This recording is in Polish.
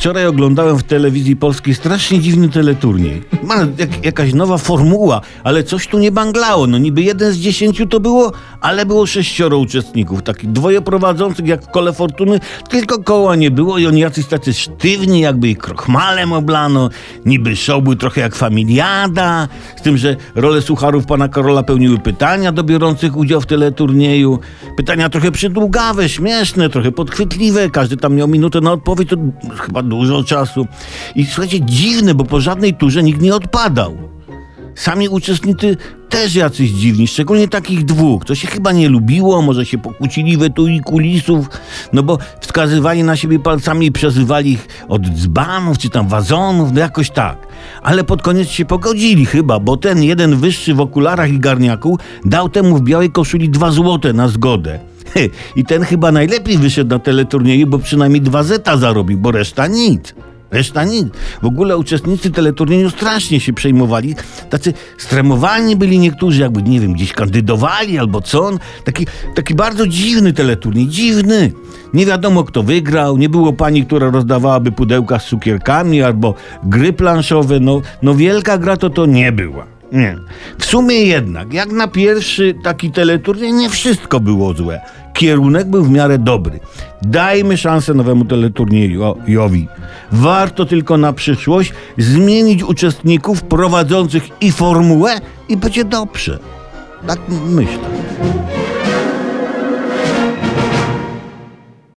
Wczoraj oglądałem w telewizji polskiej strasznie dziwny teleturniej. Ma jak, jakaś nowa formuła, ale coś tu nie banglało. No niby jeden z dziesięciu to było, ale było sześcioro uczestników. Takich dwoje prowadzących jak w kole fortuny, tylko koła nie było i oni jacyś tacy sztywni, jakby ich krochmalem oblano. Niby show był trochę jak familiada, z tym, że rolę sucharów pana Karola pełniły pytania do biorących udział w teleturnieju. Pytania trochę przydługawe, śmieszne, trochę podchwytliwe. Każdy tam miał minutę na odpowiedź, to chyba dużo czasu. I słuchajcie, dziwne, bo po żadnej turze nikt nie odpadał. Sami uczestnicy też jacyś dziwni, szczególnie takich dwóch. To się chyba nie lubiło, może się pokłócili we tu i kulisów, no bo wskazywali na siebie palcami i przezywali ich od dzbanów czy tam wazonów, no jakoś tak. Ale pod koniec się pogodzili chyba, bo ten jeden wyższy w okularach i garniaku dał temu w białej koszuli dwa złote na zgodę. I ten chyba najlepiej wyszedł na teleturnieju, bo przynajmniej dwa zeta zarobił, bo reszta nic. Reszta nic. W ogóle uczestnicy teleturnieju strasznie się przejmowali. Tacy stremowani byli niektórzy, jakby, nie wiem, gdzieś kandydowali albo co. Taki, taki bardzo dziwny teleturniej. Dziwny. Nie wiadomo, kto wygrał. Nie było pani, która rozdawałaby pudełka z cukierkami albo gry planszowe. No, no wielka gra to to nie była. Nie. W sumie jednak, jak na pierwszy taki teleturniej, nie wszystko było złe. Kierunek był w miarę dobry. Dajmy szansę nowemu teleturniejowi. Warto tylko na przyszłość zmienić uczestników prowadzących i formułę i będzie dobrze. Tak myślę.